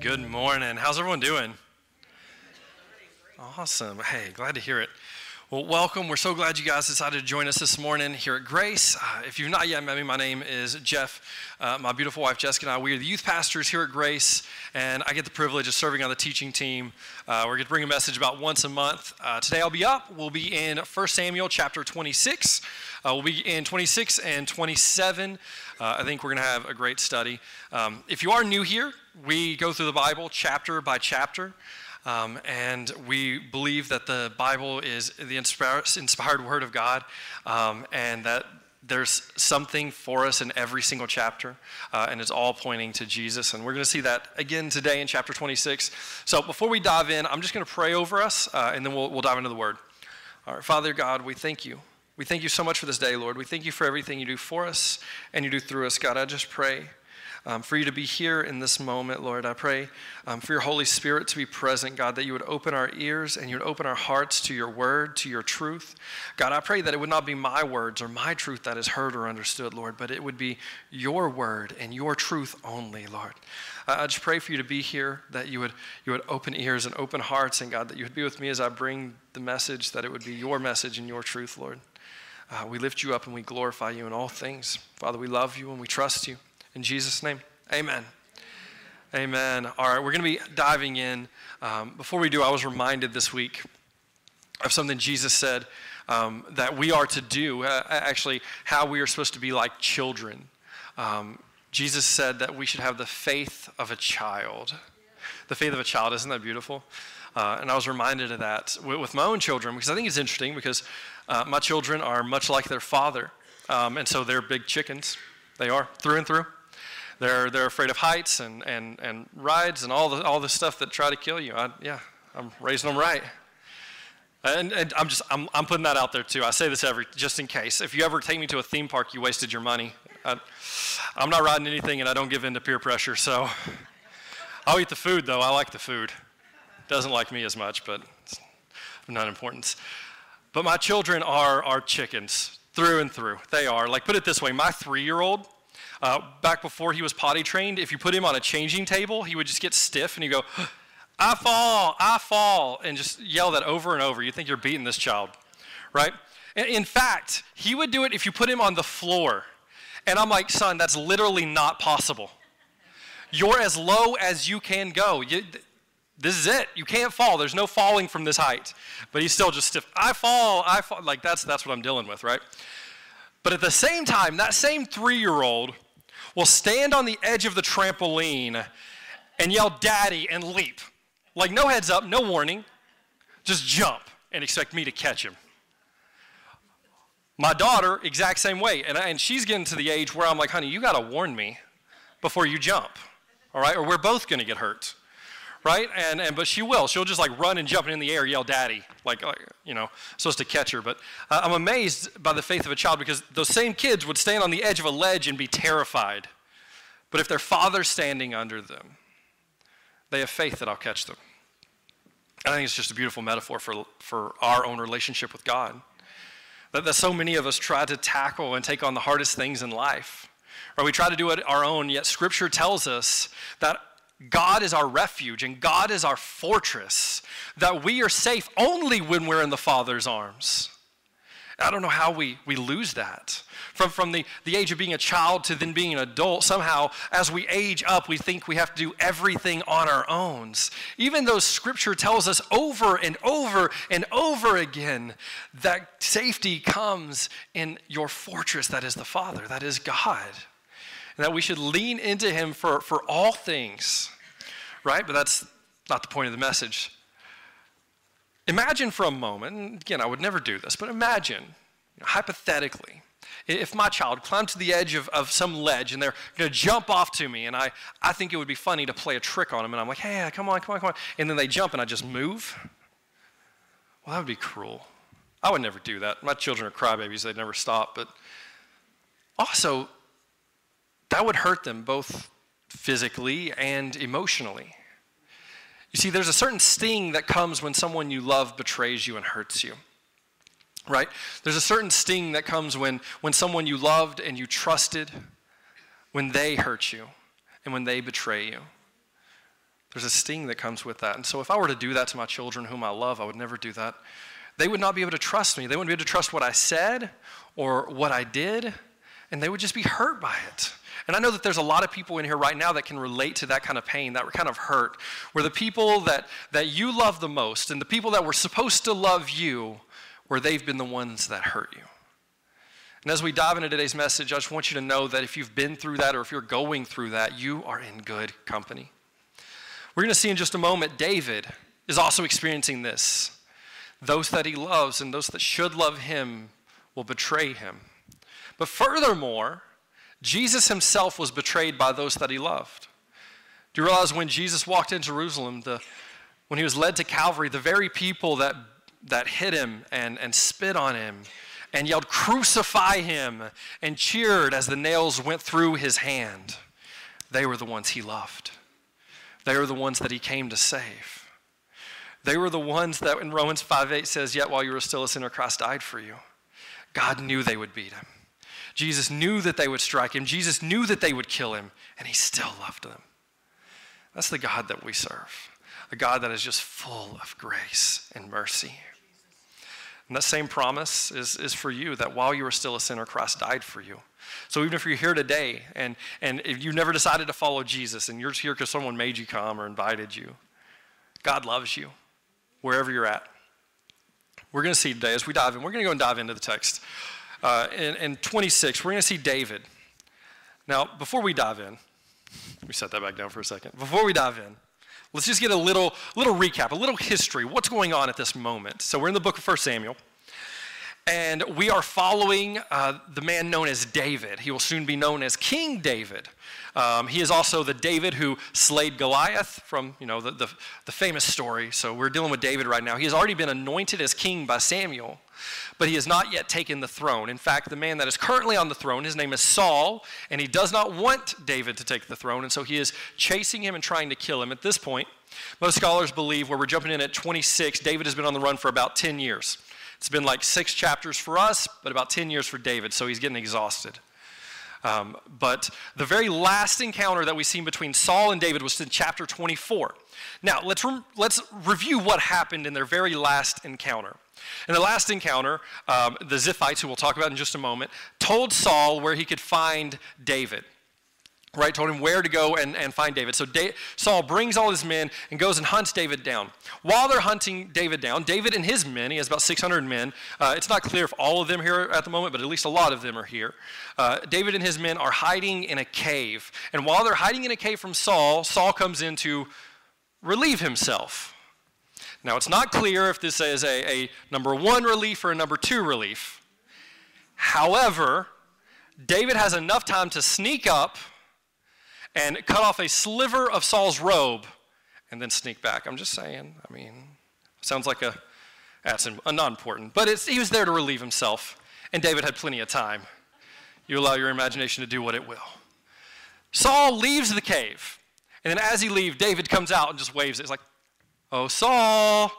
Good morning. How's everyone doing? Awesome. Hey, glad to hear it. Well, welcome. We're so glad you guys decided to join us this morning here at Grace. Uh, if you've not yet met me, my name is Jeff. Uh, my beautiful wife Jessica and I, we are the youth pastors here at Grace, and I get the privilege of serving on the teaching team. Uh, we're going to bring a message about once a month. Uh, today I'll be up. We'll be in 1 Samuel chapter 26. Uh, we'll be in 26 and 27. Uh, I think we're going to have a great study. Um, if you are new here, we go through the Bible chapter by chapter. Um, and we believe that the Bible is the inspired word of God, um, and that there's something for us in every single chapter, uh, and it's all pointing to Jesus. And we're going to see that again today in chapter 26. So before we dive in, I'm just going to pray over us, uh, and then we'll, we'll dive into the word. All right, Father God, we thank you. We thank you so much for this day, Lord. We thank you for everything you do for us and you do through us. God, I just pray um, for you to be here in this moment, Lord. I pray um, for your Holy Spirit to be present, God, that you would open our ears and you would open our hearts to your word, to your truth. God, I pray that it would not be my words or my truth that is heard or understood, Lord, but it would be your word and your truth only, Lord. I just pray for you to be here, that you would, you would open ears and open hearts, and God, that you would be with me as I bring the message, that it would be your message and your truth, Lord. Uh, we lift you up and we glorify you in all things. Father, we love you and we trust you. In Jesus' name, amen. Amen. All right, we're going to be diving in. Um, before we do, I was reminded this week of something Jesus said um, that we are to do, uh, actually, how we are supposed to be like children. Um, Jesus said that we should have the faith of a child. The faith of a child, isn't that beautiful? Uh, and I was reminded of that with, my own children because I think it's interesting because uh, my children are much like their father. Um, and so they're big chickens. They are, through and through. They're, they're afraid of heights and, and, and rides and all the, all the stuff that try to kill you. I, yeah, I'm raising them right. And, and, I'm just I'm, I'm putting that out there too. I say this every just in case. If you ever take me to a theme park, you wasted your money. I, am not riding anything, and I don't give in to peer pressure. So I'll eat the food though. I like the food. Doesn't like me as much, but it's not important. But my children are are chickens through and through. They are like put it this way. My three year old uh, back before he was potty trained, if you put him on a changing table, he would just get stiff and you go, I fall, I fall, and just yell that over and over. You think you're beating this child, right? In fact, he would do it if you put him on the floor. And I'm like, son, that's literally not possible. You're as low as you can go. You, this is it. You can't fall. There's no falling from this height. But he's still just stiff. I fall, I fall. Like that's that's what I'm dealing with, right? But at the same time, that same three-year-old will stand on the edge of the trampoline and yell daddy and leap. Like no heads up, no warning, just jump and expect me to catch him. My daughter, exact same way. And, I, and she's getting to the age where I'm like, honey, you got to warn me before you jump, all right? Or we're both going to get hurt right? And, and but she will. She'll just like run and jump in the air, yell "Daddy!" Like, like you know, supposed to catch her. But uh, I'm amazed by the faith of a child because those same kids would stand on the edge of a ledge and be terrified. But if their father's standing under them, they have faith that I'll catch them. I think it's just a beautiful metaphor for, for our own relationship with God. That, that so many of us try to tackle and take on the hardest things in life. Or we try to do it our own, yet Scripture tells us that God is our refuge and God is our fortress, that we are safe only when we're in the Father's arms. I don't know how we, we lose that. From, from the, the age of being a child to then being an adult, somehow as we age up, we think we have to do everything on our own. Even though Scripture tells us over and over and over again that safety comes in your fortress that is the Father, that is God and that we should lean into him for, for all things, right? But that's not the point of the message. Imagine for a moment, again, I would never do this, but imagine, you know, hypothetically, if my child climbed to the edge of, of some ledge and they're going to jump off to me, and I, I think it would be funny to play a trick on them, and I'm like, hey, come on, come on, come on. And then they jump and I just move. Well, that would be cruel. I would never do that. My children are crybabies, they'd never stop. But also, that would hurt them both physically and emotionally. You see, there's a certain sting that comes when someone you love betrays you and hurts you. Right? There's a certain sting that comes when, when someone you loved and you trusted, when they hurt you and when they betray you. There's a sting that comes with that. And so if I were to do that to my children whom I love, I would never do that. They would not be able to trust me. They wouldn't be able to trust what I said or what I did, and they would just be hurt by it. And I know that there's a lot of people in here right now that can relate to that kind of pain, that kind of hurt, where the people that, that you love the most and the people that were supposed to love you, where they've been the ones that hurt you. And as we dive into today's message, I just want you to know that if you've been through that or if you're going through that, you are in good company. We're going to see in just a moment, David is also experiencing this. Those that he loves and those that should love him will betray him. But furthermore, Jesus himself was betrayed by those that he loved. Do you realize when Jesus walked in Jerusalem, the, when he was led to Calvary, the very people that, that hit him and, and spit on him and yelled, Crucify him, and cheered as the nails went through his hand, they were the ones he loved. They were the ones that he came to save. They were the ones that in Romans 5 8 says, Yet while you were still a sinner, Christ died for you. God knew they would beat him. Jesus knew that they would strike him. Jesus knew that they would kill him, and he still loved them. That's the God that we serve, a God that is just full of grace and mercy. And that same promise is, is for you that while you were still a sinner, Christ died for you. So even if you're here today and, and if you never decided to follow Jesus and you're here because someone made you come or invited you, God loves you wherever you're at. We're going to see today as we dive in, we're going to go and dive into the text. Uh, in, in 26, we're going to see David. Now, before we dive in, me set that back down for a second. Before we dive in, let's just get a little, little recap, a little history. What's going on at this moment? So, we're in the book of 1 Samuel, and we are following uh, the man known as David. He will soon be known as King David. Um, he is also the David who slayed Goliath from you know the, the, the famous story. So we're dealing with David right now. He has already been anointed as king by Samuel, but he has not yet taken the throne. In fact, the man that is currently on the throne, his name is Saul, and he does not want David to take the throne, and so he is chasing him and trying to kill him. At this point, most scholars believe where we're jumping in at 26, David has been on the run for about 10 years. It's been like six chapters for us, but about 10 years for David, so he's getting exhausted. Um, but the very last encounter that we see between Saul and David was in chapter 24. Now, let's, re- let's review what happened in their very last encounter. In the last encounter, um, the Ziphites, who we'll talk about in just a moment, told Saul where he could find David right? Told him where to go and, and find David. So da- Saul brings all his men and goes and hunts David down. While they're hunting David down, David and his men, he has about 600 men. Uh, it's not clear if all of them are here at the moment, but at least a lot of them are here. Uh, David and his men are hiding in a cave. And while they're hiding in a cave from Saul, Saul comes in to relieve himself. Now, it's not clear if this is a, a number one relief or a number two relief. However, David has enough time to sneak up and cut off a sliver of Saul's robe and then sneak back. I'm just saying, I mean, sounds like a, that's a uh, non-important. But he was there to relieve himself, and David had plenty of time. You allow your imagination to do what it will. Saul leaves the cave, and then as he leaves, David comes out and just waves it. It's like, oh, Saul.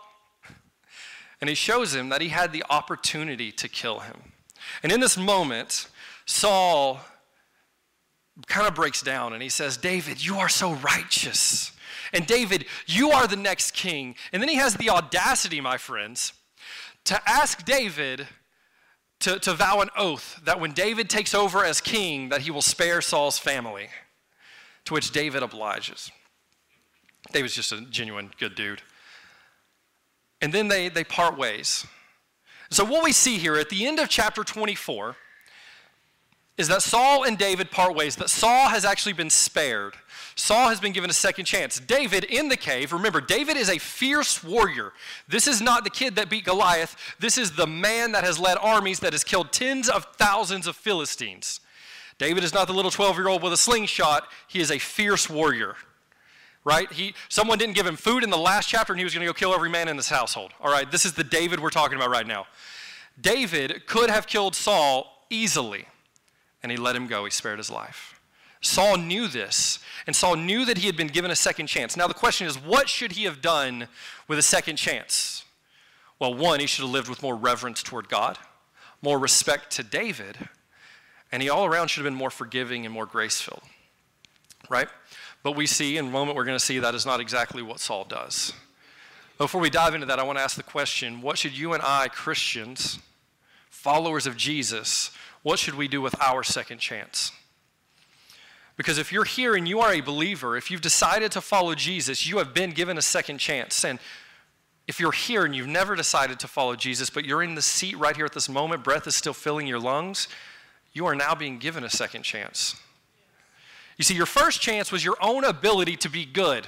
And he shows him that he had the opportunity to kill him. And in this moment, Saul kind of breaks down and he says, David, you are so righteous. And David, you are the next king. And then he has the audacity, my friends, to ask David to, to vow an oath that when David takes over as king, that he will spare Saul's family, to which David obliges. David's just a genuine good dude. And then they, they part ways. So, what we see here at the end of chapter 24 is that Saul and David part ways, that Saul has actually been spared. Saul has been given a second chance. David in the cave, remember, David is a fierce warrior. This is not the kid that beat Goliath. This is the man that has led armies that has killed tens of thousands of Philistines. David is not the little 12 year old with a slingshot, he is a fierce warrior. Right? He, someone didn't give him food in the last chapter and he was going to go kill every man in this household. All right, this is the David we're talking about right now. David could have killed Saul easily and he let him go. He spared his life. Saul knew this, and Saul knew that he had been given a second chance. Now, the question is, what should he have done with a second chance? Well, one, he should have lived with more reverence toward God, more respect to David, and he all around should have been more forgiving and more grace filled, right? But we see, in a moment, we're going to see that is not exactly what Saul does. Before we dive into that, I want to ask the question what should you and I, Christians, followers of Jesus, what should we do with our second chance? Because if you're here and you are a believer, if you've decided to follow Jesus, you have been given a second chance. And if you're here and you've never decided to follow Jesus, but you're in the seat right here at this moment, breath is still filling your lungs, you are now being given a second chance. You see, your first chance was your own ability to be good,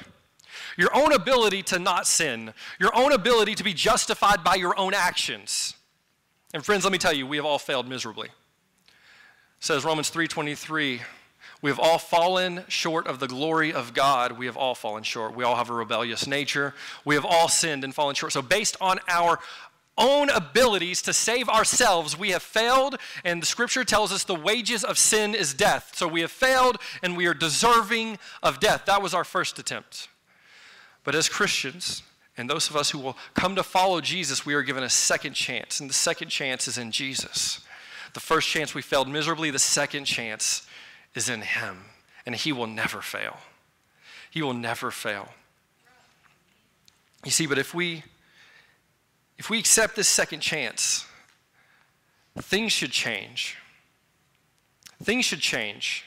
your own ability to not sin, your own ability to be justified by your own actions. And friends, let me tell you, we have all failed miserably. It says Romans 3:23, we have all fallen short of the glory of God. We have all fallen short. We all have a rebellious nature. We have all sinned and fallen short. So based on our own abilities to save ourselves, we have failed, and the scripture tells us the wages of sin is death. So we have failed, and we are deserving of death. That was our first attempt. But as Christians, and those of us who will come to follow Jesus, we are given a second chance, and the second chance is in Jesus. The first chance we failed miserably, the second chance is in Him, and He will never fail. He will never fail. You see, but if we if we accept this second chance, things should change. Things should change.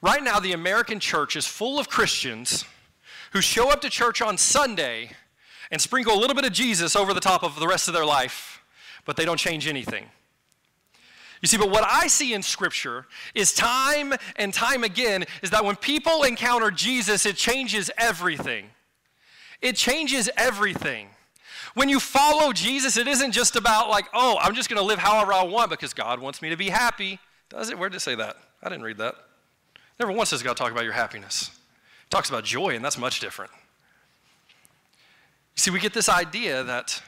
Right now, the American church is full of Christians who show up to church on Sunday and sprinkle a little bit of Jesus over the top of the rest of their life, but they don't change anything. You see, but what I see in Scripture is time and time again is that when people encounter Jesus, it changes everything. It changes everything. When you follow Jesus, it isn't just about like, oh, I'm just going to live however I want because God wants me to be happy. Does it? Where did it say that? I didn't read that. Never once does God talk about your happiness. It talks about joy, and that's much different. You see, we get this idea that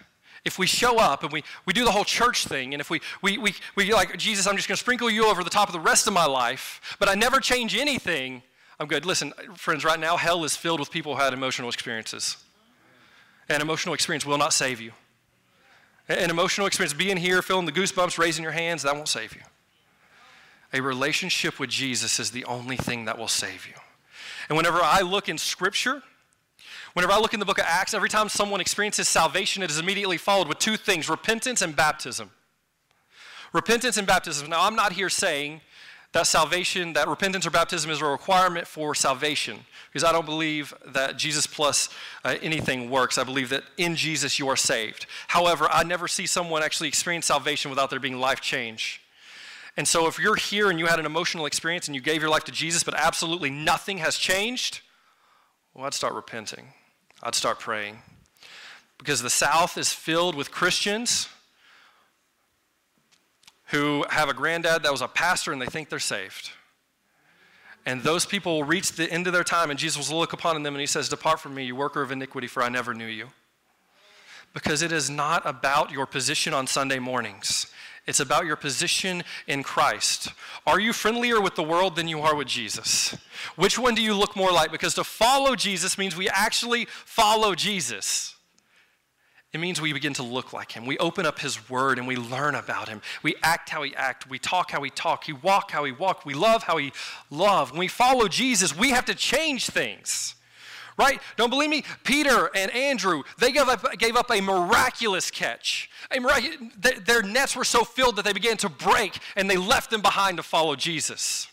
if we show up and we, we do the whole church thing, and if we, we, we, we like, Jesus, I'm just going to sprinkle you over the top of the rest of my life, but I never change anything, I'm good. Listen, friends, right now, hell is filled with people who had emotional experiences. An emotional experience will not save you. An emotional experience, being here, feeling the goosebumps, raising your hands, that won't save you. A relationship with Jesus is the only thing that will save you. And whenever I look in Scripture, whenever I look in the book of Acts, every time someone experiences salvation, it is immediately followed with two things repentance and baptism. Repentance and baptism. Now, I'm not here saying that salvation, that repentance or baptism is a requirement for salvation. Because I don't believe that Jesus plus uh, anything works. I believe that in Jesus you are saved. However, I never see someone actually experience salvation without there being life change. And so if you're here and you had an emotional experience and you gave your life to Jesus, but absolutely nothing has changed, well, I'd start repenting. I'd start praying. Because the South is filled with Christians who have a granddad that was a pastor and they think they're saved. And those people will reach the end of their time, and Jesus will look upon them and he says, Depart from me, you worker of iniquity, for I never knew you. Because it is not about your position on Sunday mornings. It's about your position in Christ. Are you friendlier with the world than you are with Jesus? Which one do you look more like? Because to follow Jesus means we actually follow Jesus. It means we begin to look like him. We open up his word and we learn about him. We act how he act. We talk how he talk. We walk how he walk. We love how he love. When we follow Jesus, we have to change things. Right? Don't believe me? Peter and Andrew, they gave up, gave up a miraculous catch. A their nets were so filled that they began to break and they left them behind to follow Jesus.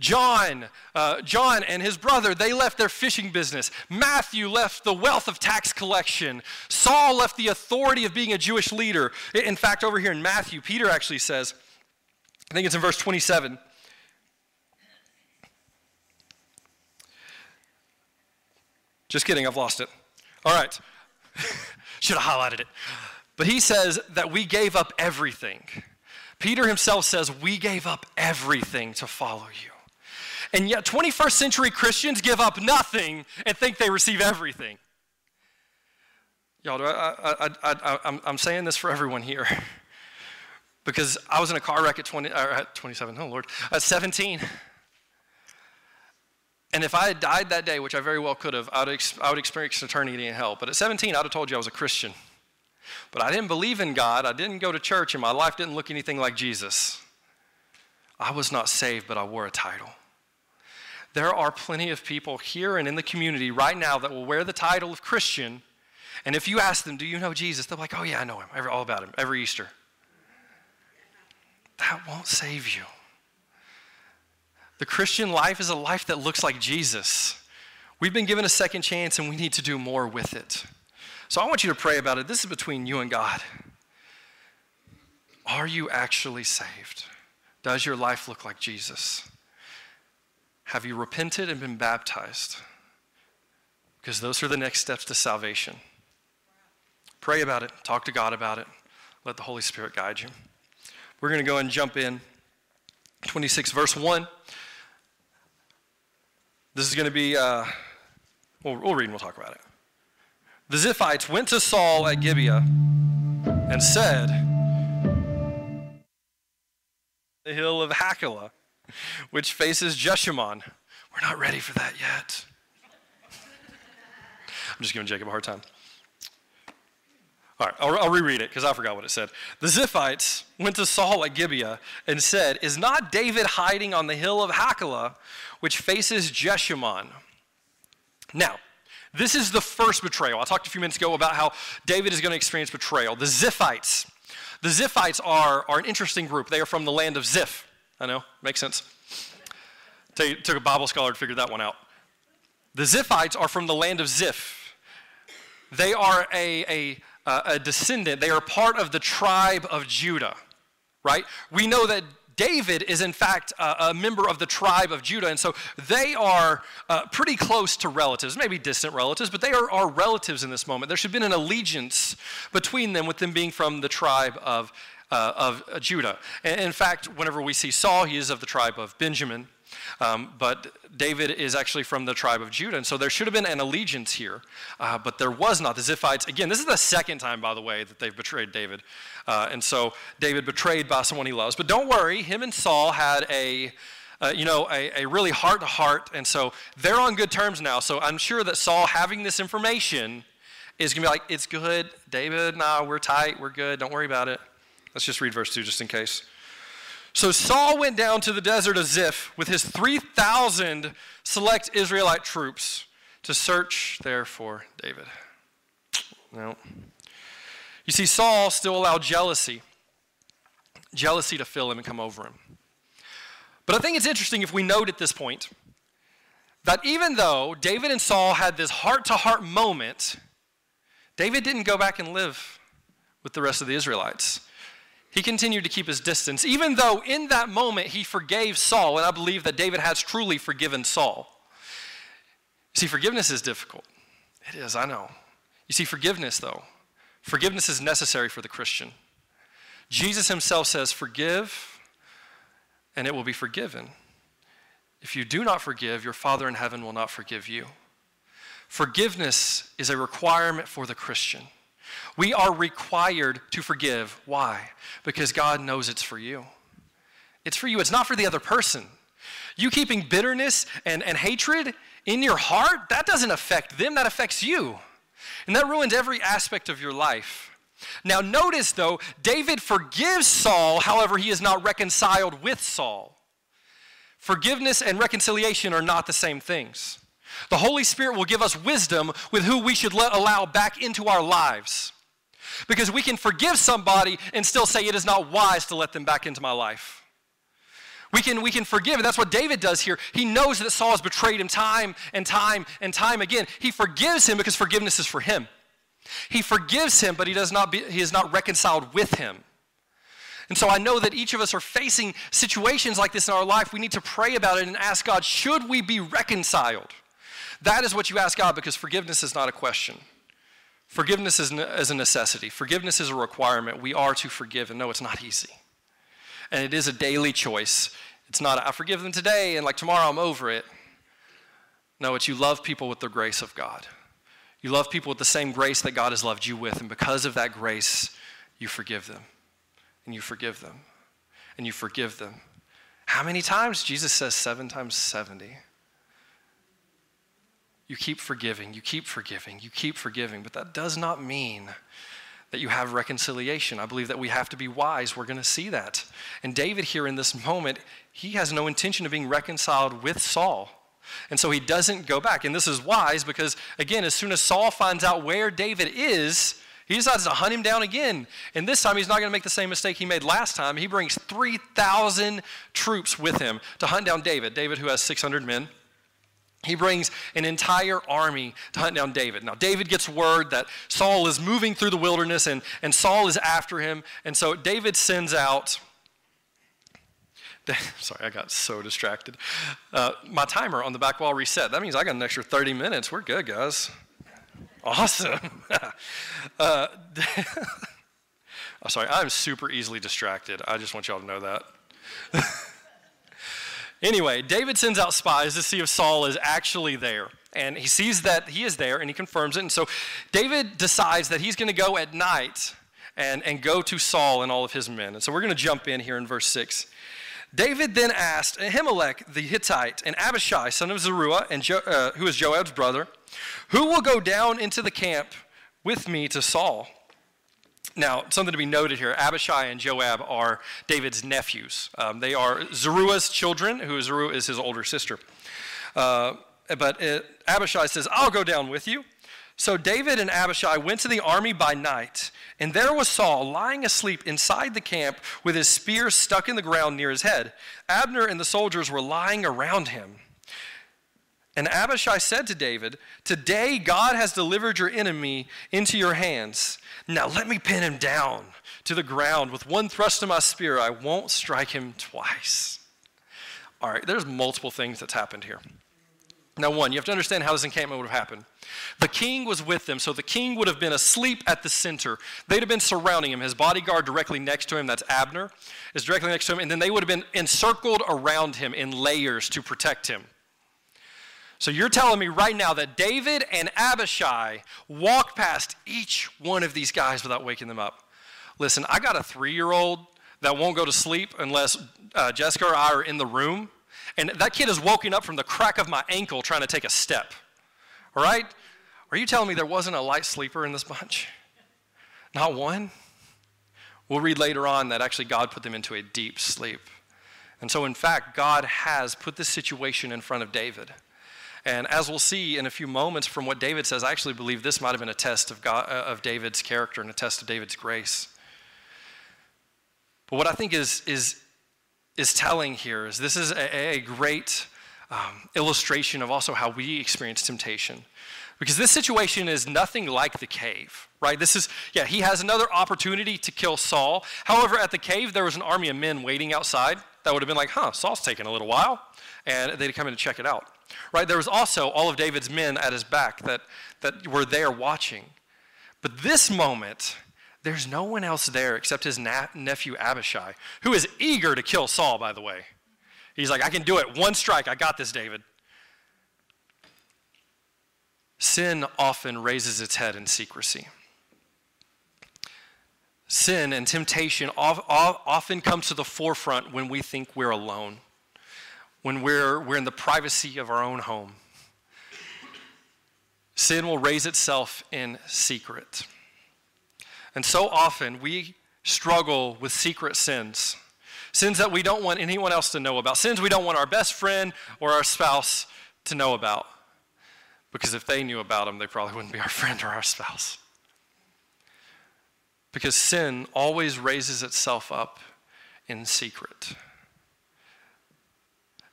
John, uh, John and his brother, they left their fishing business. Matthew left the wealth of tax collection. Saul left the authority of being a Jewish leader. In fact, over here in Matthew, Peter actually says, I think it's in verse 27. Just kidding, I've lost it. All right. Should have highlighted it. But he says that we gave up everything. Peter himself says, We gave up everything to follow you. And yet, 21st century Christians give up nothing and think they receive everything. Y'all, I, I, am saying this for everyone here. because I was in a car wreck at, 20, uh, at 27, oh Lord, at 17. And if I had died that day, which I very well could have, I would, ex- I would experience eternity in hell. But at 17, I'd have told you I was a Christian. But I didn't believe in God. I didn't go to church, and my life didn't look anything like Jesus. I was not saved, but I wore a title. There are plenty of people here and in the community right now that will wear the title of Christian. And if you ask them, Do you know Jesus? They're like, Oh, yeah, I know him. Every, all about him every Easter. That won't save you. The Christian life is a life that looks like Jesus. We've been given a second chance and we need to do more with it. So I want you to pray about it. This is between you and God. Are you actually saved? Does your life look like Jesus? Have you repented and been baptized? Because those are the next steps to salvation. Pray about it, talk to God about it, let the Holy Spirit guide you. We're going to go and jump in. 26, verse 1. This is going to be, uh, we'll, we'll read and we'll talk about it. The Ziphites went to Saul at Gibeah and said, The hill of Hachilah, which faces Jeshimon. We're not ready for that yet. I'm just giving Jacob a hard time. All right, I'll, I'll reread it because I forgot what it said. The Ziphites went to Saul at Gibeah and said, Is not David hiding on the hill of Hachilah, which faces Jeshimon? Now, this is the first betrayal. I talked a few minutes ago about how David is going to experience betrayal. The Ziphites. The Ziphites are, are an interesting group. They are from the land of Ziph. I know, makes sense. Took a Bible scholar to figure that one out. The Ziphites are from the land of Ziph. They are a, a, a descendant, they are part of the tribe of Judah, right? We know that David is, in fact, a, a, member of the tribe of Judah, and so they are uh, pretty close to relatives, maybe distant relatives, but they are, are relatives in this moment. There should have been an allegiance between them, with them being from the tribe of, uh, of Judah. In fact, whenever we see Saul, he is of the tribe of Benjamin. Um, but David is actually from the tribe of Judah, and so there should have been an allegiance here, uh, but there was not. The Ziphites, again, this is the second time, by the way, that they've betrayed David. Uh, and so David betrayed by someone he loves. But don't worry, him and Saul had a uh, you know, a, a really heart to heart. And so they're on good terms now. So I'm sure that Saul having this information is going to be like, it's good. David, nah, we're tight. We're good. Don't worry about it. Let's just read verse 2 just in case. So Saul went down to the desert of Ziph with his 3,000 select Israelite troops to search there for David. No. You see, Saul still allowed jealousy, jealousy to fill him and come over him. But I think it's interesting if we note at this point that even though David and Saul had this heart to heart moment, David didn't go back and live with the rest of the Israelites. He continued to keep his distance, even though in that moment he forgave Saul, and I believe that David has truly forgiven Saul. See, forgiveness is difficult. It is, I know. You see, forgiveness, though, forgiveness is necessary for the Christian. Jesus himself says, Forgive, and it will be forgiven. If you do not forgive, your Father in heaven will not forgive you. Forgiveness is a requirement for the Christian. We are required to forgive. Why? Because God knows it's for you. It's for you, it's not for the other person. You keeping bitterness and, and hatred in your heart, that doesn't affect them, that affects you. And that ruins every aspect of your life. Now, notice though, David forgives Saul, however, he is not reconciled with Saul. Forgiveness and reconciliation are not the same things. The Holy Spirit will give us wisdom with who we should let allow back into our lives. Because we can forgive somebody and still say it is not wise to let them back into my life. We can, we can forgive, and that's what David does here. He knows that Saul has betrayed him time and time and time again. He forgives him because forgiveness is for him. He forgives him, but he, does not be, he is not reconciled with him. And so I know that each of us are facing situations like this in our life. We need to pray about it and ask God, should we be reconciled? That is what you ask God because forgiveness is not a question. Forgiveness is, is a necessity. Forgiveness is a requirement. We are to forgive, and no, it's not easy. And it is a daily choice. It's not, I forgive them today, and like tomorrow I'm over it. No, it's you love people with the grace of God. You love people with the same grace that God has loved you with, and because of that grace, you forgive them. And you forgive them. And you forgive them. How many times? Jesus says seven times 70. You keep forgiving, you keep forgiving, you keep forgiving, but that does not mean that you have reconciliation. I believe that we have to be wise. We're going to see that. And David, here in this moment, he has no intention of being reconciled with Saul. And so he doesn't go back. And this is wise because, again, as soon as Saul finds out where David is, he decides to hunt him down again. And this time, he's not going to make the same mistake he made last time. He brings 3,000 troops with him to hunt down David. David, who has 600 men. He brings an entire army to hunt down David. Now, David gets word that Saul is moving through the wilderness and, and Saul is after him. And so David sends out. Sorry, I got so distracted. Uh, my timer on the back wall reset. That means I got an extra 30 minutes. We're good, guys. Awesome. uh, oh, sorry, I'm super easily distracted. I just want y'all to know that. Anyway, David sends out spies to see if Saul is actually there. And he sees that he is there and he confirms it. And so David decides that he's going to go at night and, and go to Saul and all of his men. And so we're going to jump in here in verse 6. David then asked Ahimelech the Hittite and Abishai, son of Zeruiah, and jo, uh, who is Joab's brother, who will go down into the camp with me to Saul? Now, something to be noted here Abishai and Joab are David's nephews. Um, they are Zeruiah's children, who Zeruiah is his older sister. Uh, but it, Abishai says, I'll go down with you. So David and Abishai went to the army by night, and there was Saul lying asleep inside the camp with his spear stuck in the ground near his head. Abner and the soldiers were lying around him. And Abishai said to David, Today God has delivered your enemy into your hands. Now let me pin him down to the ground with one thrust of my spear. I won't strike him twice. All right, there's multiple things that's happened here. Now, one, you have to understand how this encampment would have happened. The king was with them, so the king would have been asleep at the center. They'd have been surrounding him. His bodyguard directly next to him, that's Abner, is directly next to him, and then they would have been encircled around him in layers to protect him. So you're telling me right now that David and Abishai walked past each one of these guys without waking them up. Listen, I got a three year old that won't go to sleep unless uh, Jessica or I are in the room. And that kid is woken up from the crack of my ankle trying to take a step. All right? Are you telling me there wasn't a light sleeper in this bunch? Not one? We'll read later on that actually God put them into a deep sleep. And so, in fact, God has put this situation in front of David. And as we'll see in a few moments from what David says, I actually believe this might have been a test of, God, uh, of David's character and a test of David's grace. But what I think is, is, is telling here is this is a, a great um, illustration of also how we experience temptation. Because this situation is nothing like the cave, right? This is, yeah, he has another opportunity to kill Saul. However, at the cave, there was an army of men waiting outside that would have been like, huh, Saul's taking a little while. And they'd come in to check it out. Right? There was also all of David's men at his back that, that were there watching. But this moment, there's no one else there except his na- nephew Abishai, who is eager to kill Saul, by the way. He's like, I can do it. One strike. I got this, David. Sin often raises its head in secrecy. Sin and temptation often comes to the forefront when we think we're alone when we're, we're in the privacy of our own home. Sin will raise itself in secret. And so often we struggle with secret sins sins that we don't want anyone else to know about, sins we don't want our best friend or our spouse to know about. Because if they knew about them, they probably wouldn't be our friend or our spouse. Because sin always raises itself up in secret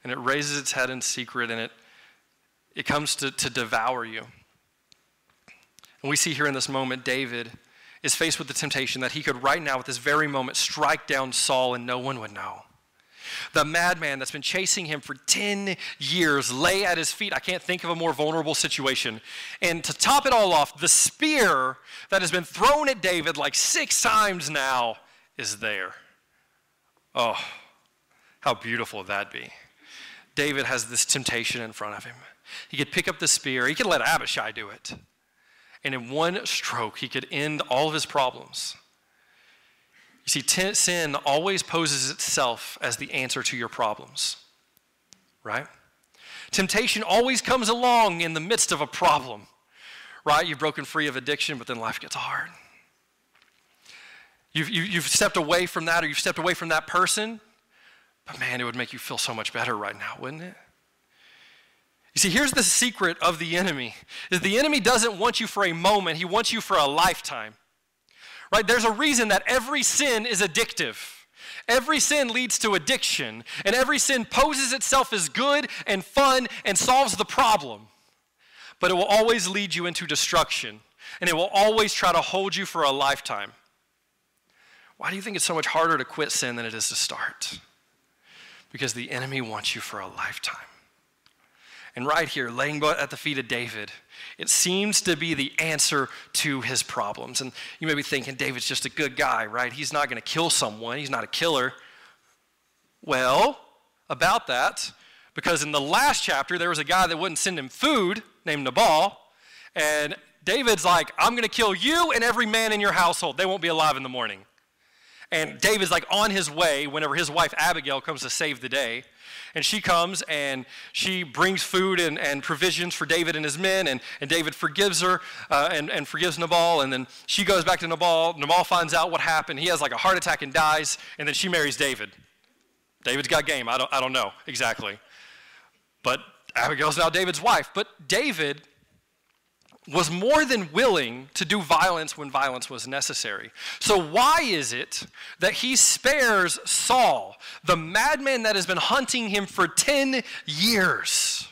and it raises its head in secret and it, it comes to, to devour you. And we see here in this moment, David is faced with the temptation that he could right now, at this very moment, strike down Saul and no one would know. The madman that's been chasing him for 10 years lay at his feet. I can't think of a more vulnerable situation. And to top it all off, the spear that has been thrown at David like six times now is there. Oh, how beautiful would that be? David has this temptation in front of him. He could pick up the spear, he could let Abishai do it. And in one stroke, he could end all of his problems. You see, sin always poses itself as the answer to your problems, right? Temptation always comes along in the midst of a problem, right? You've broken free of addiction, but then life gets hard. You've, you've stepped away from that, or you've stepped away from that person, but man, it would make you feel so much better right now, wouldn't it? You see, here's the secret of the enemy is the enemy doesn't want you for a moment, he wants you for a lifetime. Right? There's a reason that every sin is addictive. Every sin leads to addiction, and every sin poses itself as good and fun and solves the problem. But it will always lead you into destruction, and it will always try to hold you for a lifetime. Why do you think it's so much harder to quit sin than it is to start? Because the enemy wants you for a lifetime. And right here, laying at the feet of David, it seems to be the answer to his problems. And you may be thinking, David's just a good guy, right? He's not going to kill someone, he's not a killer. Well, about that, because in the last chapter, there was a guy that wouldn't send him food named Nabal. And David's like, I'm going to kill you and every man in your household. They won't be alive in the morning. And David's like on his way whenever his wife Abigail comes to save the day. And she comes and she brings food and, and provisions for David and his men. And, and David forgives her uh, and, and forgives Nabal. And then she goes back to Nabal. Nabal finds out what happened. He has like a heart attack and dies. And then she marries David. David's got game. I don't, I don't know exactly. But Abigail's now David's wife. But David was more than willing to do violence when violence was necessary. So, why is it that he spares Saul, the madman that has been hunting him for 10 years?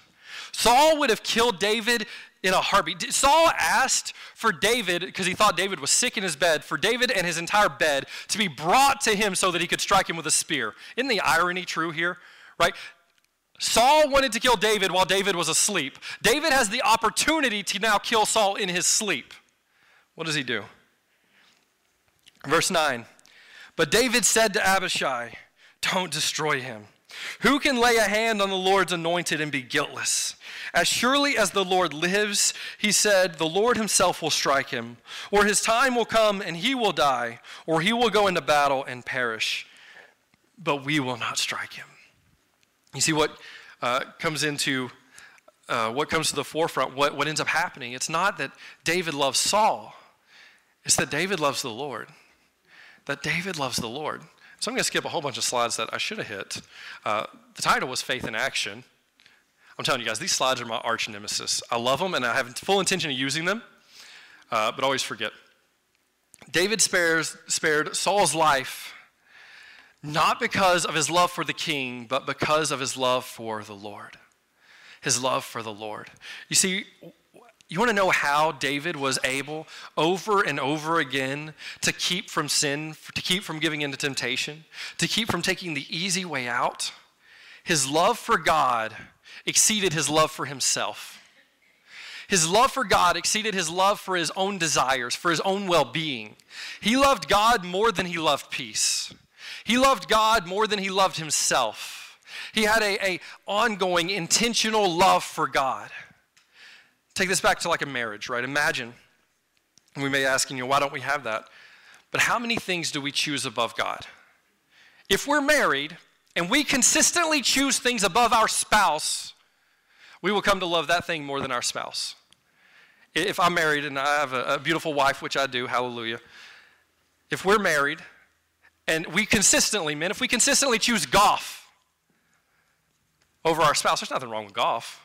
Saul would have killed David in a heartbeat. Saul asked for David, because he thought David was sick in his bed, for David and his entire bed to be brought to him so that he could strike him with a spear. Isn't the irony true here? Right? Saul wanted to kill David while David was asleep. David has the opportunity to now kill Saul in his sleep. What does he do? Verse 9 But David said to Abishai, Don't destroy him. Who can lay a hand on the Lord's anointed and be guiltless? As surely as the Lord lives, he said, the Lord himself will strike him, or his time will come and he will die, or he will go into battle and perish. But we will not strike him. You see what uh, comes into uh, what comes to the forefront, what, what ends up happening. It's not that David loves Saul, it's that David loves the Lord. That David loves the Lord. So I'm going to skip a whole bunch of slides that I should have hit. Uh, the title was Faith in Action. I'm telling you guys, these slides are my arch nemesis. I love them and I have full intention of using them, uh, but always forget. David spares, spared Saul's life not because of his love for the king, but because of his love for the Lord. His love for the Lord. You see, you want to know how David was able over and over again to keep from sin, to keep from giving into temptation, to keep from taking the easy way out? His love for God exceeded his love for himself. His love for God exceeded his love for his own desires, for his own well being. He loved God more than he loved peace. He loved God more than he loved himself. He had a, a ongoing, intentional love for God. Take this back to like a marriage, right? Imagine, we may ask, you know, why don't we have that? But how many things do we choose above God? If we're married and we consistently choose things above our spouse, we will come to love that thing more than our spouse. If I'm married and I have a, a beautiful wife, which I do, hallelujah. If we're married and we consistently, men, if we consistently choose golf over our spouse, there's nothing wrong with golf.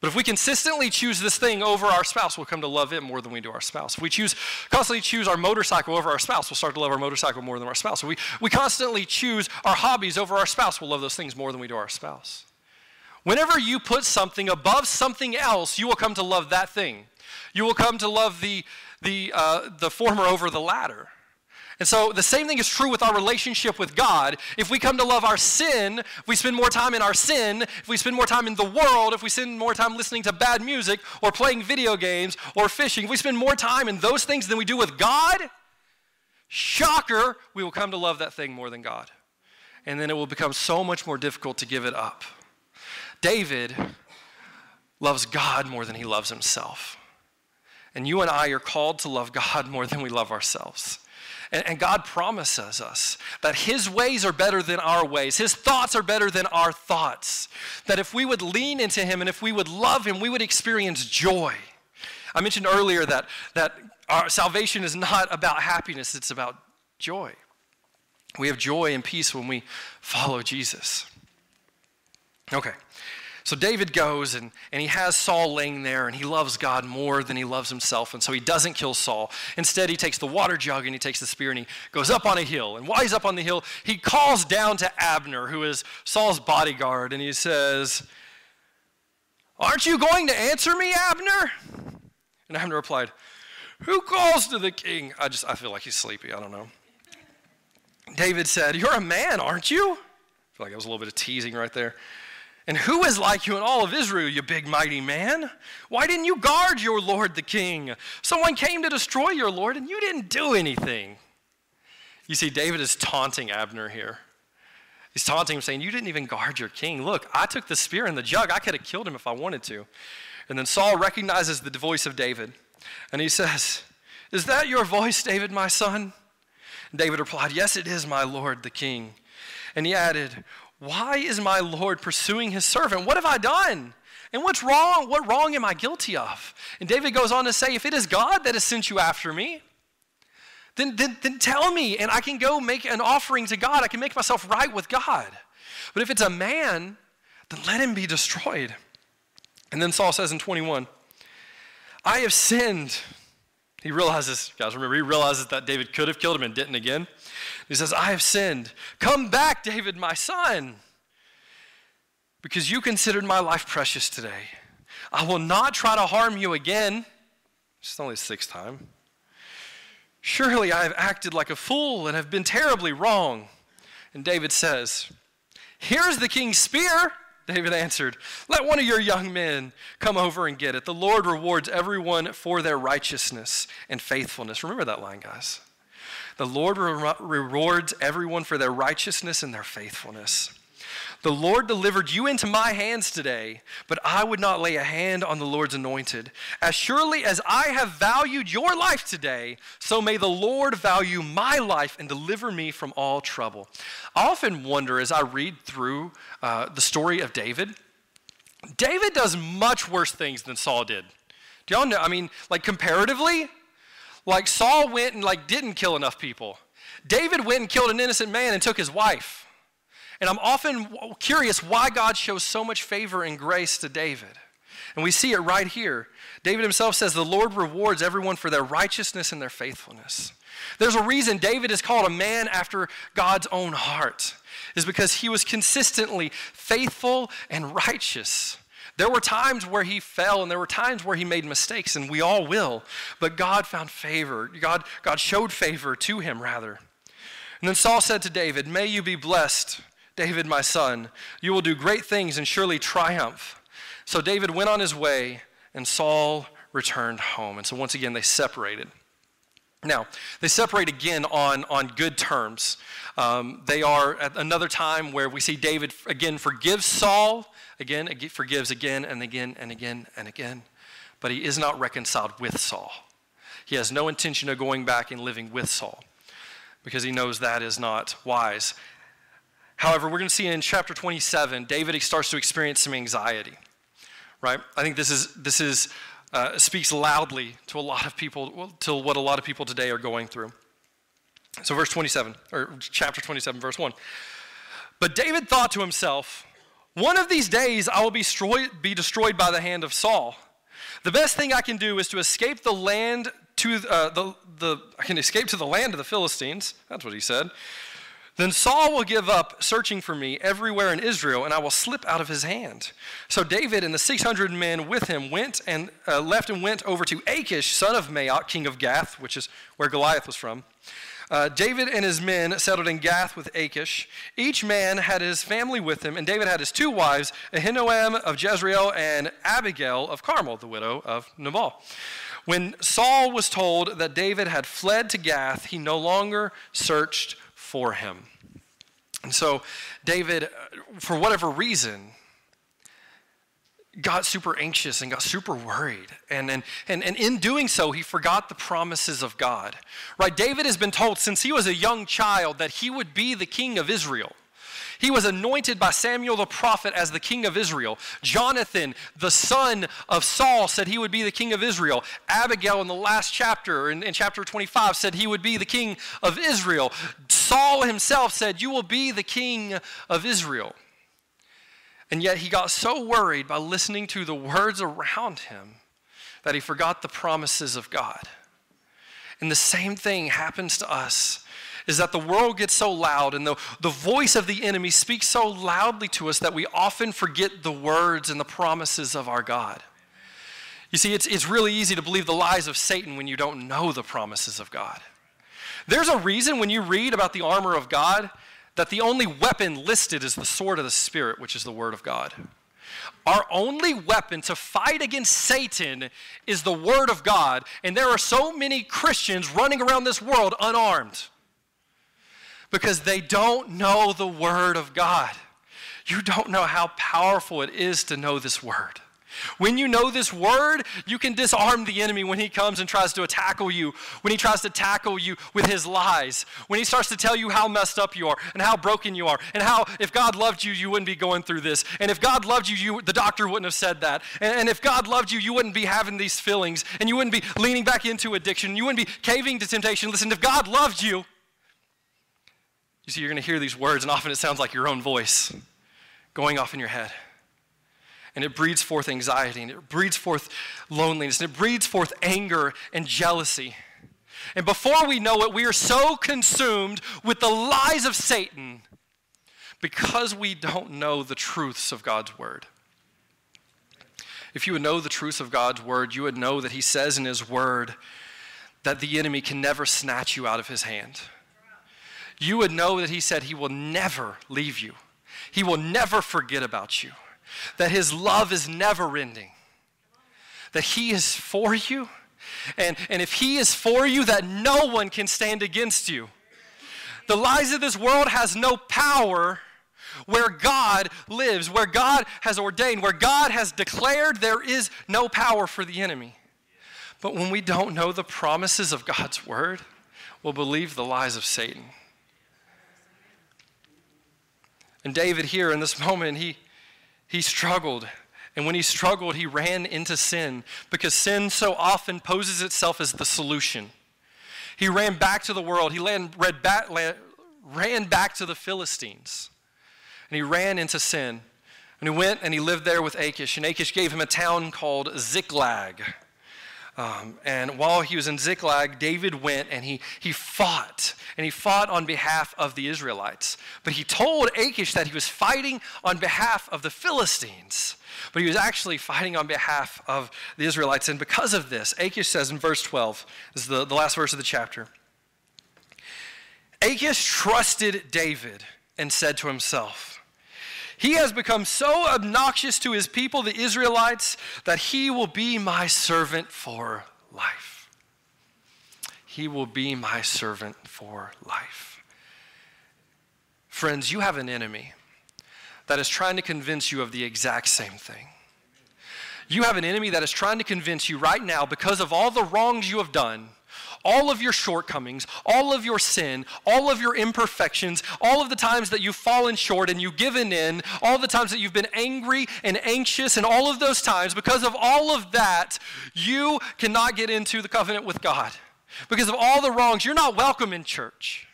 But if we consistently choose this thing over our spouse, we'll come to love it more than we do our spouse. If we choose constantly choose our motorcycle over our spouse, we'll start to love our motorcycle more than our spouse. If we, we constantly choose our hobbies over our spouse, we'll love those things more than we do our spouse. Whenever you put something above something else, you will come to love that thing. You will come to love the, the, uh, the former over the latter. And so the same thing is true with our relationship with God. If we come to love our sin, if we spend more time in our sin, if we spend more time in the world, if we spend more time listening to bad music or playing video games or fishing, if we spend more time in those things than we do with God, shocker, we will come to love that thing more than God. And then it will become so much more difficult to give it up. David loves God more than he loves himself. And you and I are called to love God more than we love ourselves. And, and God promises us that His ways are better than our ways, His thoughts are better than our thoughts. That if we would lean into Him and if we would love Him, we would experience joy. I mentioned earlier that, that our salvation is not about happiness, it's about joy. We have joy and peace when we follow Jesus. Okay, So David goes and, and he has Saul laying there, and he loves God more than he loves himself. And so he doesn't kill Saul. Instead, he takes the water jug and he takes the spear and he goes up on a hill. And while he's up on the hill, he calls down to Abner, who is Saul's bodyguard, and he says, Aren't you going to answer me, Abner? And Abner replied, Who calls to the king? I just, I feel like he's sleepy. I don't know. David said, You're a man, aren't you? I feel like that was a little bit of teasing right there. And who is like you in all of Israel, you big mighty man? Why didn't you guard your Lord the king? Someone came to destroy your Lord and you didn't do anything. You see, David is taunting Abner here. He's taunting him, saying, You didn't even guard your king. Look, I took the spear and the jug. I could have killed him if I wanted to. And then Saul recognizes the voice of David. And he says, Is that your voice, David, my son? And David replied, Yes, it is, my Lord the king. And he added, why is my Lord pursuing his servant? What have I done? And what's wrong? What wrong am I guilty of? And David goes on to say, If it is God that has sent you after me, then, then, then tell me, and I can go make an offering to God. I can make myself right with God. But if it's a man, then let him be destroyed. And then Saul says in 21, I have sinned. He realizes, guys, remember, he realizes that David could have killed him and didn't again. He says, I have sinned. Come back, David, my son, because you considered my life precious today. I will not try to harm you again. It's only the sixth time. Surely I have acted like a fool and have been terribly wrong. And David says, Here's the king's spear. David answered, Let one of your young men come over and get it. The Lord rewards everyone for their righteousness and faithfulness. Remember that line, guys. The Lord re- rewards everyone for their righteousness and their faithfulness. The Lord delivered you into my hands today, but I would not lay a hand on the Lord's anointed. As surely as I have valued your life today, so may the Lord value my life and deliver me from all trouble. I often wonder as I read through uh, the story of David, David does much worse things than Saul did. Do y'all know? I mean, like comparatively, like Saul went and like didn't kill enough people. David went and killed an innocent man and took his wife. And I'm often curious why God shows so much favor and grace to David. And we see it right here. David himself says, The Lord rewards everyone for their righteousness and their faithfulness. There's a reason David is called a man after God's own heart, is because he was consistently faithful and righteous. There were times where he fell and there were times where he made mistakes, and we all will. But God found favor. God, God showed favor to him, rather. And then Saul said to David, May you be blessed, David, my son. You will do great things and surely triumph. So David went on his way, and Saul returned home. And so once again, they separated. Now, they separate again on, on good terms. Um, they are at another time where we see David again forgives Saul again, forgives again and again and again and again, but he is not reconciled with Saul. He has no intention of going back and living with Saul because he knows that is not wise. However, we're going to see in chapter 27, David starts to experience some anxiety, right? I think this is, this is, uh, speaks loudly to a lot of people, to what a lot of people today are going through. So, verse 27, or chapter 27, verse 1. But David thought to himself, one of these days I will be destroyed, be destroyed by the hand of Saul. The best thing I can do is to escape the land to uh, the, the I can escape to the land of the Philistines. That's what he said. Then Saul will give up searching for me everywhere in Israel, and I will slip out of his hand. So David and the 600 men with him went and uh, left and went over to Achish, son of Maoch, king of Gath, which is where Goliath was from. Uh, David and his men settled in Gath with Achish. Each man had his family with him, and David had his two wives, Ahinoam of Jezreel and Abigail of Carmel, the widow of Nabal. When Saul was told that David had fled to Gath, he no longer searched for him. And so, David, uh, for whatever reason, got super anxious and got super worried. And, and, and, and in doing so, he forgot the promises of God. Right? David has been told since he was a young child that he would be the king of Israel. He was anointed by Samuel the prophet as the king of Israel. Jonathan, the son of Saul, said he would be the king of Israel. Abigail, in the last chapter, in, in chapter 25, said he would be the king of Israel. Saul himself said, You will be the king of Israel. And yet he got so worried by listening to the words around him that he forgot the promises of God. And the same thing happens to us is that the world gets so loud and the, the voice of the enemy speaks so loudly to us that we often forget the words and the promises of our God. You see, it's, it's really easy to believe the lies of Satan when you don't know the promises of God. There's a reason when you read about the armor of God that the only weapon listed is the sword of the Spirit, which is the Word of God. Our only weapon to fight against Satan is the Word of God, and there are so many Christians running around this world unarmed because they don't know the Word of God. You don't know how powerful it is to know this Word. When you know this word, you can disarm the enemy when he comes and tries to tackle you, when he tries to tackle you with his lies, when he starts to tell you how messed up you are and how broken you are, and how if God loved you, you wouldn't be going through this. And if God loved you, you the doctor wouldn't have said that. And, and if God loved you, you wouldn't be having these feelings, and you wouldn't be leaning back into addiction, you wouldn't be caving to temptation. Listen, if God loved you, you see, you're going to hear these words, and often it sounds like your own voice going off in your head. And it breeds forth anxiety, and it breeds forth loneliness, and it breeds forth anger and jealousy. And before we know it, we are so consumed with the lies of Satan because we don't know the truths of God's word. If you would know the truth of God's word, you would know that He says in His word that the enemy can never snatch you out of His hand you would know that He said He will never leave you, He will never forget about you, that His love is never ending, that He is for you. And, and if He is for you, that no one can stand against you. The lies of this world has no power where God lives, where God has ordained, where God has declared, there is no power for the enemy. But when we don't know the promises of God's word, we'll believe the lies of Satan. And David, here in this moment, he, he struggled. And when he struggled, he ran into sin because sin so often poses itself as the solution. He ran back to the world, he ran, ran back to the Philistines, and he ran into sin. And he went and he lived there with Achish, and Achish gave him a town called Ziklag. Um, and while he was in Ziklag, David went and he, he fought, and he fought on behalf of the Israelites. But he told Achish that he was fighting on behalf of the Philistines, but he was actually fighting on behalf of the Israelites. And because of this, Achish says in verse 12, this is the, the last verse of the chapter Achish trusted David and said to himself, he has become so obnoxious to his people, the Israelites, that he will be my servant for life. He will be my servant for life. Friends, you have an enemy that is trying to convince you of the exact same thing. You have an enemy that is trying to convince you right now, because of all the wrongs you have done, all of your shortcomings, all of your sin, all of your imperfections, all of the times that you've fallen short and you've given in, all the times that you've been angry and anxious, and all of those times, because of all of that, you cannot get into the covenant with God. Because of all the wrongs, you're not welcome in church.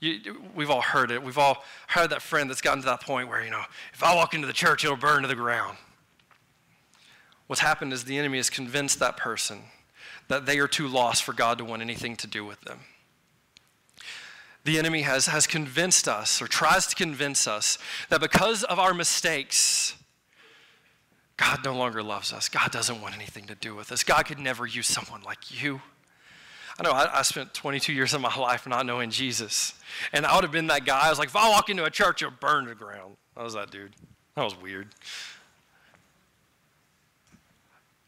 You, we've all heard it. We've all heard that friend that's gotten to that point where, you know, if I walk into the church, it'll burn to the ground. What's happened is the enemy has convinced that person that they are too lost for God to want anything to do with them. The enemy has, has convinced us, or tries to convince us, that because of our mistakes, God no longer loves us. God doesn't want anything to do with us. God could never use someone like you. I know I, I, spent 22 years of my life not knowing Jesus. And I would have been that guy. I was like, if I walk into a church, it'll burn to the ground. I was that dude. That was weird.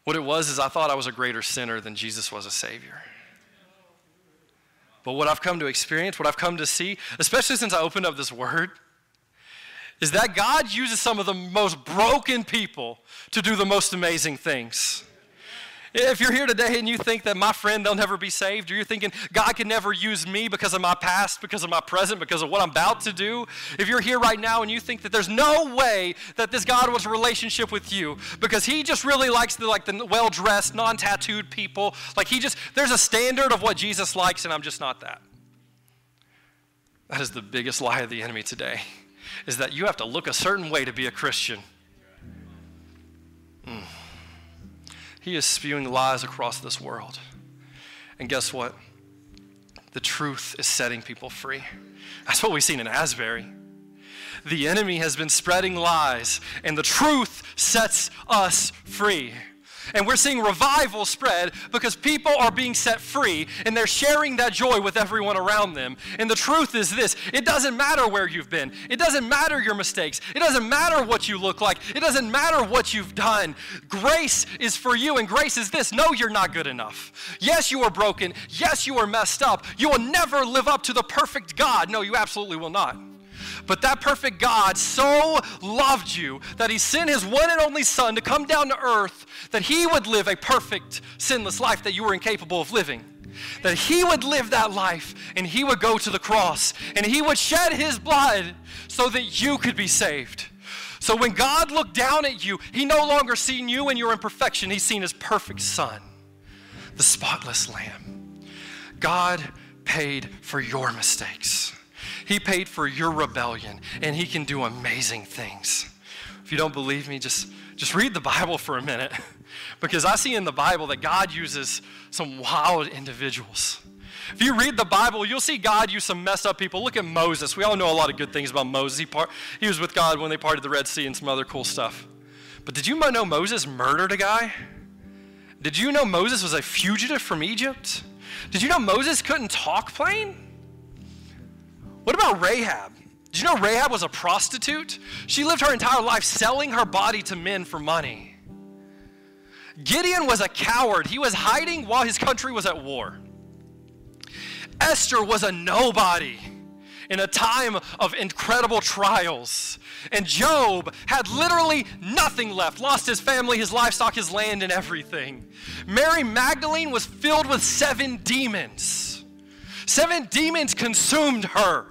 What it was is I thought I was a greater sinner than Jesus was a Savior. But what I've come to experience, what I've come to see, especially since I opened up this word, is that God uses some of the most broken people to do the most amazing things. If you're here today and you think that my friend, they'll never be saved, or you're thinking God can never use me because of my past, because of my present, because of what I'm about to do, if you're here right now and you think that there's no way that this God wants a relationship with you because he just really likes the like the well-dressed, non-tattooed people, like he just there's a standard of what Jesus likes and I'm just not that. That is the biggest lie of the enemy today is that you have to look a certain way to be a Christian. Mm. He is spewing lies across this world. And guess what? The truth is setting people free. That's what we've seen in Asbury. The enemy has been spreading lies, and the truth sets us free. And we're seeing revival spread because people are being set free and they're sharing that joy with everyone around them. And the truth is this it doesn't matter where you've been, it doesn't matter your mistakes, it doesn't matter what you look like, it doesn't matter what you've done. Grace is for you, and grace is this no, you're not good enough. Yes, you are broken. Yes, you are messed up. You will never live up to the perfect God. No, you absolutely will not. But that perfect God so loved you that he sent his one and only Son to come down to earth that he would live a perfect, sinless life that you were incapable of living. That he would live that life and he would go to the cross and he would shed his blood so that you could be saved. So when God looked down at you, he no longer seen you and your imperfection, he's seen his perfect Son, the spotless Lamb. God paid for your mistakes. He paid for your rebellion, and He can do amazing things. If you don't believe me, just, just read the Bible for a minute. Because I see in the Bible that God uses some wild individuals. If you read the Bible, you'll see God use some messed up people. Look at Moses. We all know a lot of good things about Moses. He, part, he was with God when they parted the Red Sea and some other cool stuff. But did you know Moses murdered a guy? Did you know Moses was a fugitive from Egypt? Did you know Moses couldn't talk plain? What about Rahab? Did you know Rahab was a prostitute? She lived her entire life selling her body to men for money. Gideon was a coward. He was hiding while his country was at war. Esther was a nobody in a time of incredible trials. And Job had literally nothing left lost his family, his livestock, his land, and everything. Mary Magdalene was filled with seven demons. Seven demons consumed her.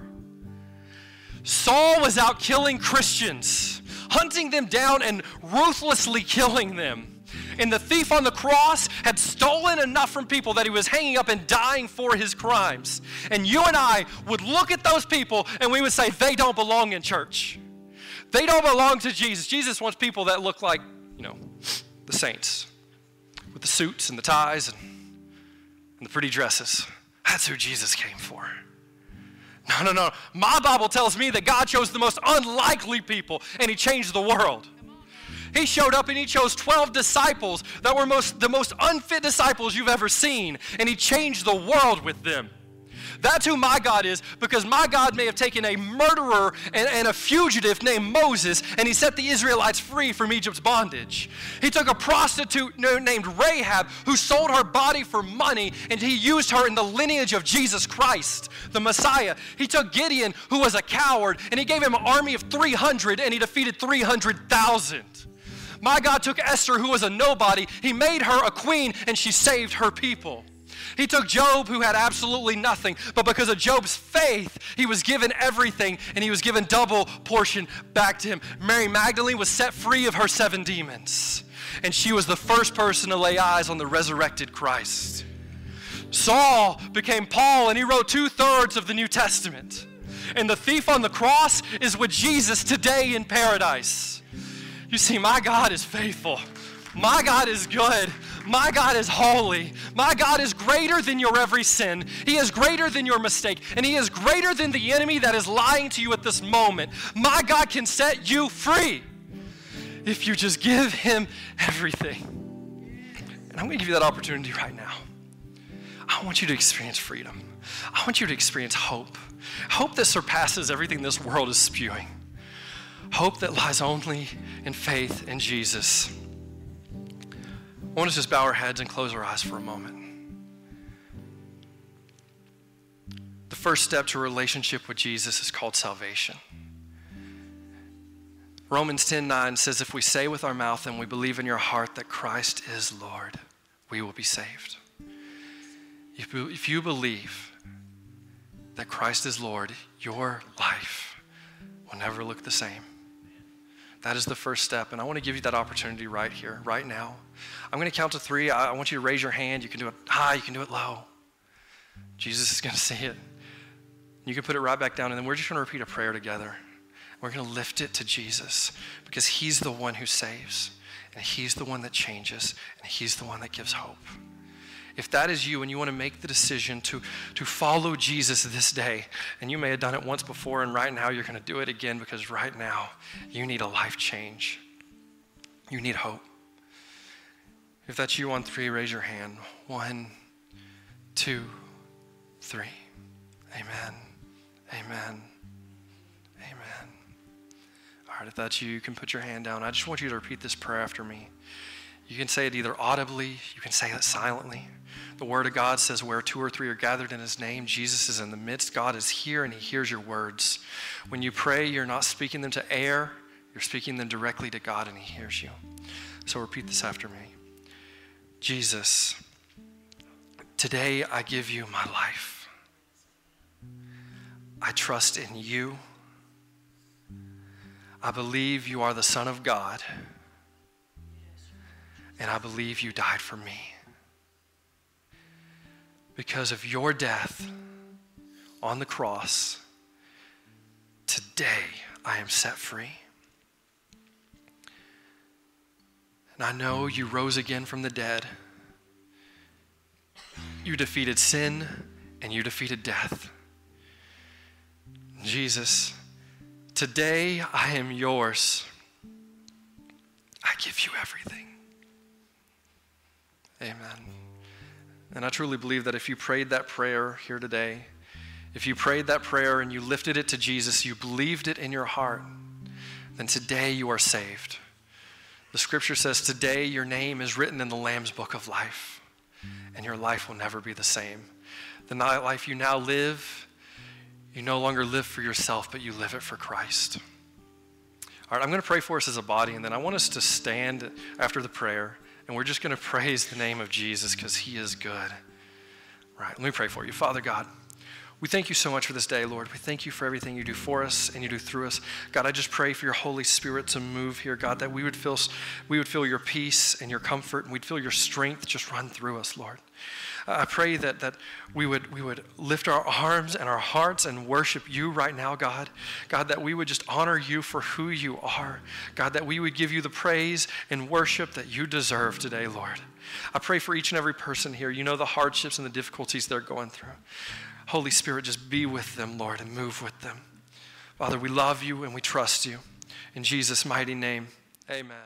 Saul was out killing Christians, hunting them down and ruthlessly killing them. And the thief on the cross had stolen enough from people that he was hanging up and dying for his crimes. And you and I would look at those people and we would say, they don't belong in church. They don't belong to Jesus. Jesus wants people that look like, you know, the saints with the suits and the ties and, and the pretty dresses. That's who Jesus came for. No, no, no. My Bible tells me that God chose the most unlikely people and He changed the world. He showed up and He chose 12 disciples that were most, the most unfit disciples you've ever seen, and He changed the world with them. That's who my God is because my God may have taken a murderer and, and, a fugitive named Moses and he set the Israelites free from Egypt's bondage. He took a prostitute named Rahab who sold her body for money and he used her in the lineage of Jesus Christ, the Messiah. He took Gideon, who was a coward, and he gave him an army of 300 and he defeated 300,000. My God took Esther, who was a nobody, he made her a queen and she saved her people. He took Job, who had absolutely nothing, but because of Job's faith, he was given everything and he was given double portion back to him. Mary Magdalene was set free of her seven demons, and she was the first person to lay eyes on the resurrected Christ. Saul became Paul, and he wrote two thirds of the New Testament. And the thief on the cross is with Jesus today in paradise. You see, my God is faithful. My God is good. My God is holy. My God is greater than your every sin. He is greater than your mistake. And He is greater than the enemy that is lying to you at this moment. My God can set you free if you just give Him everything. And I'm going to give you that opportunity right now. I want you to experience freedom. I want you to experience hope. Hope that surpasses everything this world is spewing. Hope that lies only in faith in Jesus. I want us to just bow our heads and close our eyes for a moment. The first step to a relationship with Jesus is called salvation. Romans 10 9 says, If we say with our mouth and we believe in your heart that Christ is Lord, we will be saved. If you, if you believe that Christ is Lord, your life will never look the same. That is the first step. And I want to give you that opportunity right here, right now. I'm going to count to three. I want you to raise your hand. You can do it high, you can do it low. Jesus is going to see it. You can put it right back down, and then we're just going to repeat a prayer together. We're going to lift it to Jesus because He's the one who saves, and He's the one that changes, and He's the one that gives hope. If that is you and you want to make the decision to, to follow Jesus this day, and you may have done it once before, and right now you're going to do it again because right now you need a life change. You need hope. If that's you on three, raise your hand. One, two, three. Amen. Amen. Amen. All right, if that's you, you can put your hand down. I just want you to repeat this prayer after me. You can say it either audibly, you can say it silently. The Word of God says, Where two or three are gathered in His name, Jesus is in the midst. God is here and He hears your words. When you pray, you're not speaking them to air, you're speaking them directly to God and He hears you. So repeat this after me Jesus, today I give you my life. I trust in you. I believe you are the Son of God and I believe you died for me. Because of your death on the cross, today I am set free. And I know you rose again from the dead. You defeated sin and you defeated death. Jesus, today I am yours. I give you everything. Amen. And I truly believe that if you prayed that prayer here today, if you prayed that prayer and you lifted it to Jesus, you believed it in your heart, then today you are saved. The scripture says, Today your name is written in the Lamb's book of life, and your life will never be the same. The life you now live, you no longer live for yourself, but you live it for Christ. All right, I'm going to pray for us as a body, and then I want us to stand after the prayer. And we're just going to praise the name of Jesus because he is good. Right, let me pray for you. Father God, we thank you so much for this day, Lord. We thank you for everything you do for us and you do through us. God, I just pray for your Holy Spirit to move here, God, that we would feel, we would feel your peace and your comfort and we'd feel your strength just run through us, Lord. I pray that, that we, would, we would lift our arms and our hearts and worship you right now, God. God, that we would just honor you for who you are. God, that we would give you the praise and worship that you deserve today, Lord. I pray for each and every person here. You know the hardships and the difficulties they're going through. Holy Spirit, just be with them, Lord, and move with them. Father, we love you and we trust you. In Jesus' mighty name, amen.